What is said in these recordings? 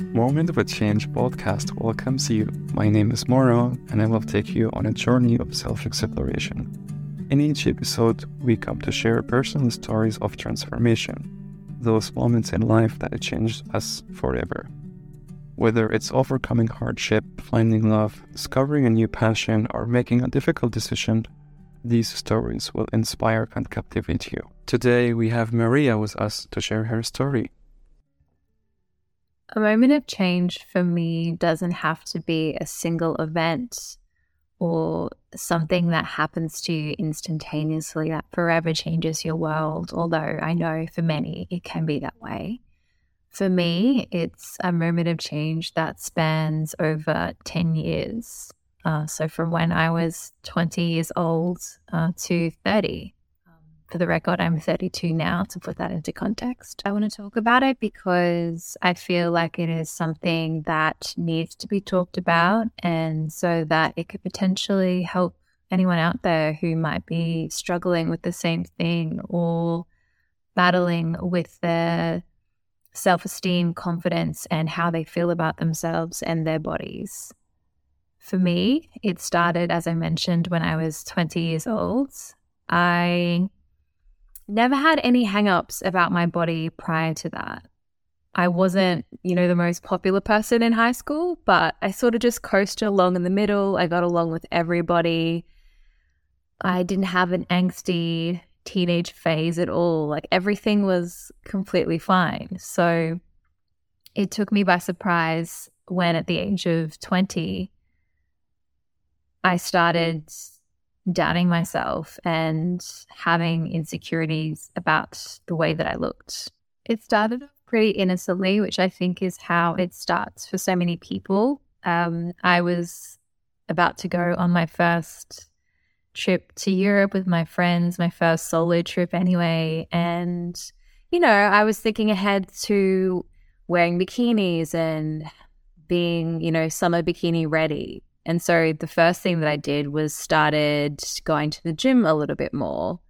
Moment of a Change podcast welcomes you. My name is Moro, and I will take you on a journey of self exploration. In each episode, we come to share personal stories of transformation, those moments in life that changed us forever. Whether it's overcoming hardship, finding love, discovering a new passion, or making a difficult decision, these stories will inspire and captivate you. Today, we have Maria with us to share her story. A moment of change for me doesn't have to be a single event or something that happens to you instantaneously that forever changes your world, although I know for many it can be that way. For me, it's a moment of change that spans over 10 years. Uh, so from when I was 20 years old uh, to 30 for the record, I'm 32 now to put that into context. I want to talk about it because I feel like it is something that needs to be talked about and so that it could potentially help anyone out there who might be struggling with the same thing or battling with their self esteem, confidence, and how they feel about themselves and their bodies. For me, it started, as I mentioned, when I was 20 years old. I never had any hangups about my body prior to that. I wasn't, you know, the most popular person in high school, but I sort of just coasted along in the middle. I got along with everybody. I didn't have an angsty teenage phase at all. Like everything was completely fine. So it took me by surprise when at the age of 20, I started doubting myself and having insecurities about the way that I looked. It started off pretty innocently, which I think is how it starts for so many people. Um, I was about to go on my first trip to Europe with my friends, my first solo trip anyway. And, you know, I was thinking ahead to wearing bikinis and being, you know, summer bikini ready. And so the first thing that I did was started going to the gym a little bit more.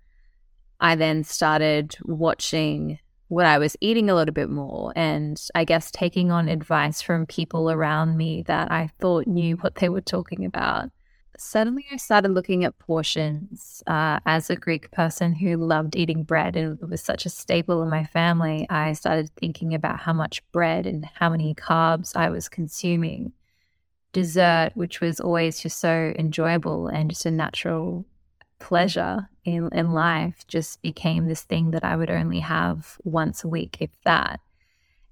I then started watching what I was eating a little bit more and I guess taking on advice from people around me that I thought knew what they were talking about. Suddenly, I started looking at portions. Uh, as a Greek person who loved eating bread and it was such a staple in my family, I started thinking about how much bread and how many carbs I was consuming dessert, which was always just so enjoyable and just a natural pleasure in, in life, just became this thing that I would only have once a week, if that.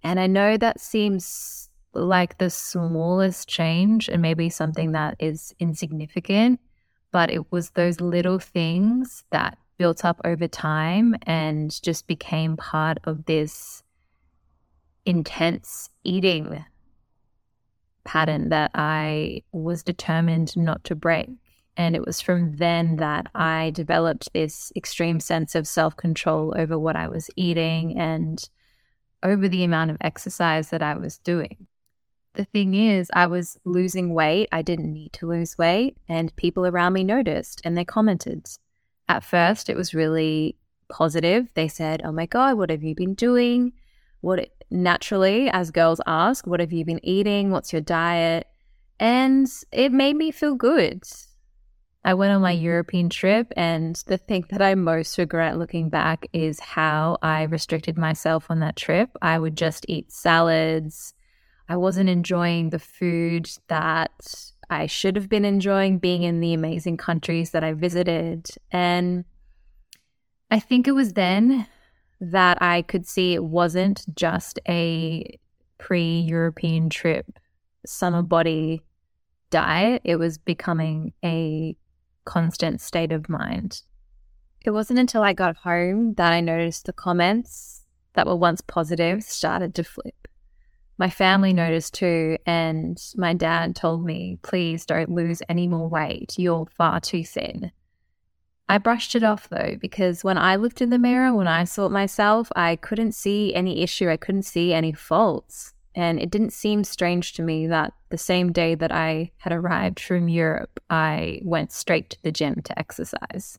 And I know that seems like the smallest change and maybe something that is insignificant, but it was those little things that built up over time and just became part of this intense eating pattern that I was determined not to break. And it was from then that I developed this extreme sense of self control over what I was eating and over the amount of exercise that I was doing. The thing is, I was losing weight. I didn't need to lose weight. And people around me noticed and they commented. At first, it was really positive. They said, Oh my God, what have you been doing? What naturally, as girls ask, What have you been eating? What's your diet? And it made me feel good. I went on my mm-hmm. European trip, and the thing that I most regret looking back is how I restricted myself on that trip. I would just eat salads. I wasn't enjoying the food that I should have been enjoying being in the amazing countries that I visited. And I think it was then that I could see it wasn't just a pre European trip summer body diet, it was becoming a constant state of mind. It wasn't until I got home that I noticed the comments that were once positive started to flip. My family noticed too, and my dad told me, please don't lose any more weight. You're far too thin. I brushed it off though, because when I looked in the mirror, when I saw it myself, I couldn't see any issue. I couldn't see any faults. And it didn't seem strange to me that the same day that I had arrived from Europe, I went straight to the gym to exercise.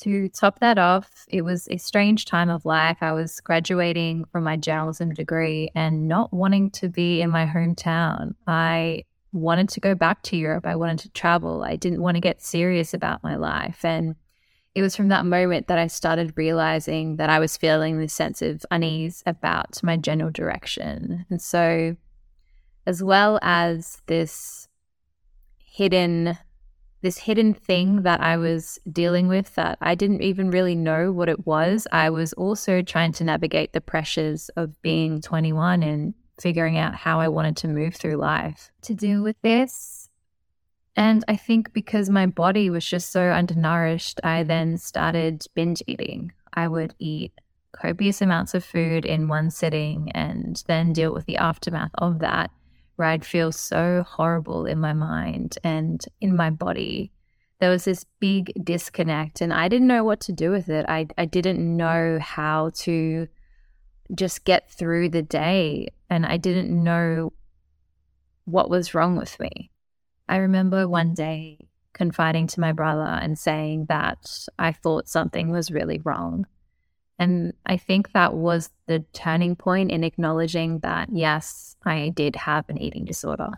To top that off, it was a strange time of life. I was graduating from my journalism degree and not wanting to be in my hometown. I wanted to go back to Europe. I wanted to travel. I didn't want to get serious about my life. And it was from that moment that I started realizing that I was feeling this sense of unease about my general direction. And so, as well as this hidden this hidden thing that I was dealing with that I didn't even really know what it was. I was also trying to navigate the pressures of being 21 and figuring out how I wanted to move through life to deal with this. And I think because my body was just so undernourished, I then started binge eating. I would eat copious amounts of food in one sitting and then deal with the aftermath of that where I'd feel so horrible in my mind and in my body. There was this big disconnect, and I didn't know what to do with it. I, I didn't know how to just get through the day, and I didn't know what was wrong with me. I remember one day confiding to my brother and saying that I thought something was really wrong. And I think that was the turning point in acknowledging that, yes, I did have an eating disorder.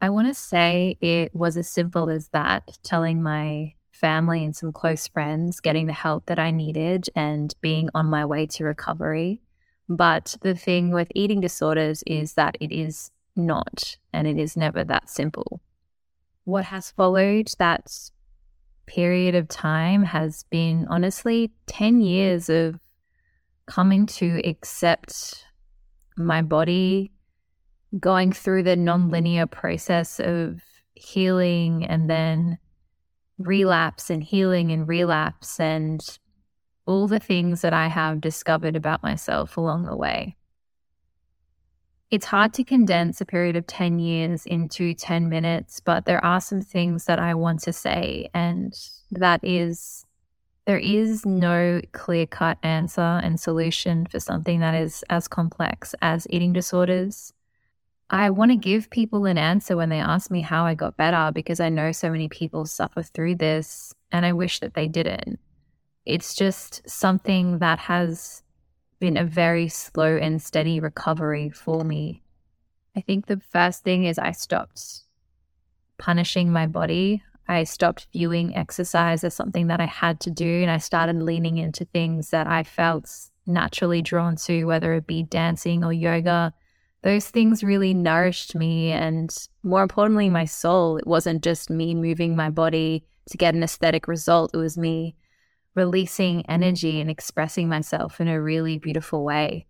I want to say it was as simple as that telling my family and some close friends, getting the help that I needed, and being on my way to recovery. But the thing with eating disorders mm. is that it is not, and it is never that simple. What has followed that period of time has been honestly 10 years of coming to accept my body, going through the nonlinear process of healing and then relapse and healing and relapse and all the things that I have discovered about myself along the way. It's hard to condense a period of 10 years into 10 minutes, but there are some things that I want to say. And that is, there is no clear cut answer and solution for something that is as complex as eating disorders. I want to give people an answer when they ask me how I got better because I know so many people suffer through this and I wish that they didn't. It's just something that has been a very slow and steady recovery for me. I think the first thing is I stopped punishing my body. I stopped viewing exercise as something that I had to do, and I started leaning into things that I felt naturally drawn to, whether it be dancing or yoga. Those things really nourished me, and more importantly, my soul. It wasn't just me moving my body to get an aesthetic result, it was me releasing mm-hmm. energy and expressing myself in a really beautiful way.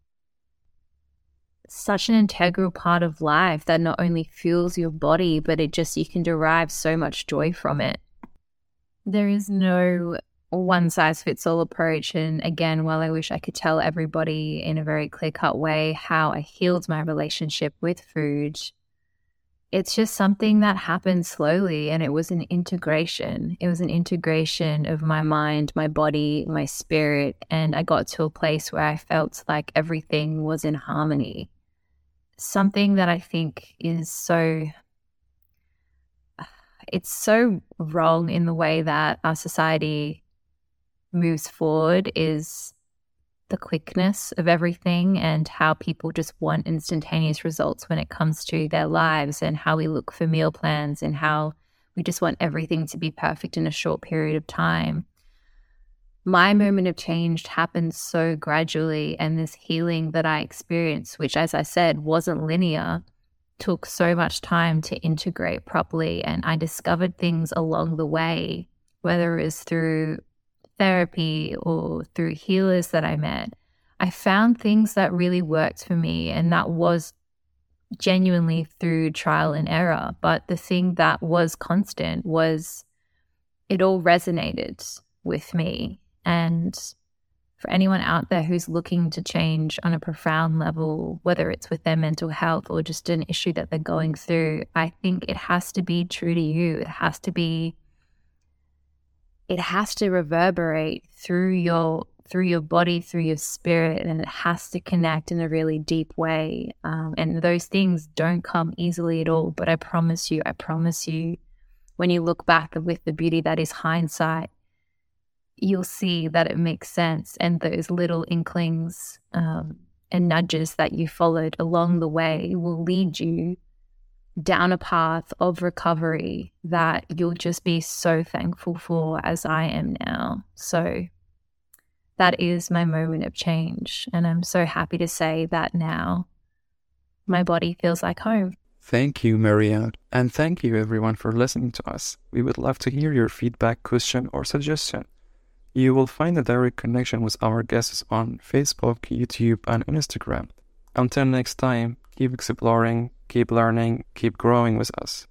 Such an integral part of life that not only fuels your body, but it just, you can derive so much joy from it. There is no one size fits all approach. And again, while I wish I could tell everybody in a very clear cut way how I healed my relationship with food, it's just something that happened slowly and it was an integration. It was an integration of my mind, my body, my spirit. And I got to a place where I felt like everything was in harmony. Something that I think is so, it's so wrong in the way that our society moves forward is the quickness of everything and how people just want instantaneous results when it comes to their lives and how we look for meal plans and how we just want everything to be perfect in a short period of time. My moment of change happened so gradually, and this healing that I experienced, which, as I said, wasn't linear, took so much time to integrate properly. And I discovered things along the way, whether it was through therapy or through healers that I met, I found things that really worked for me. And that was genuinely through trial and error. But the thing that was constant was it all resonated with me. And for anyone out there who's looking to change on a profound level, whether it's with their mental health or just an issue that they're going through, I think it has to be true to you. It has to be it has to reverberate through your through your body, through your spirit, and it has to connect in a really deep way. Um, and those things don't come easily at all. But I promise you, I promise you, when you look back with the beauty that is hindsight, you'll see that it makes sense. And those little inklings um, and nudges that you followed along the way will lead you down a path of recovery that you'll just be so thankful for as I am now. So that is my moment of change. And I'm so happy to say that now my body feels like home. Thank you, Maria. And thank you, everyone, for listening to us. We would love to hear your feedback, question, or suggestion. You will find a direct connection with our guests on Facebook, YouTube, and Instagram. Until next time, keep exploring, keep learning, keep growing with us.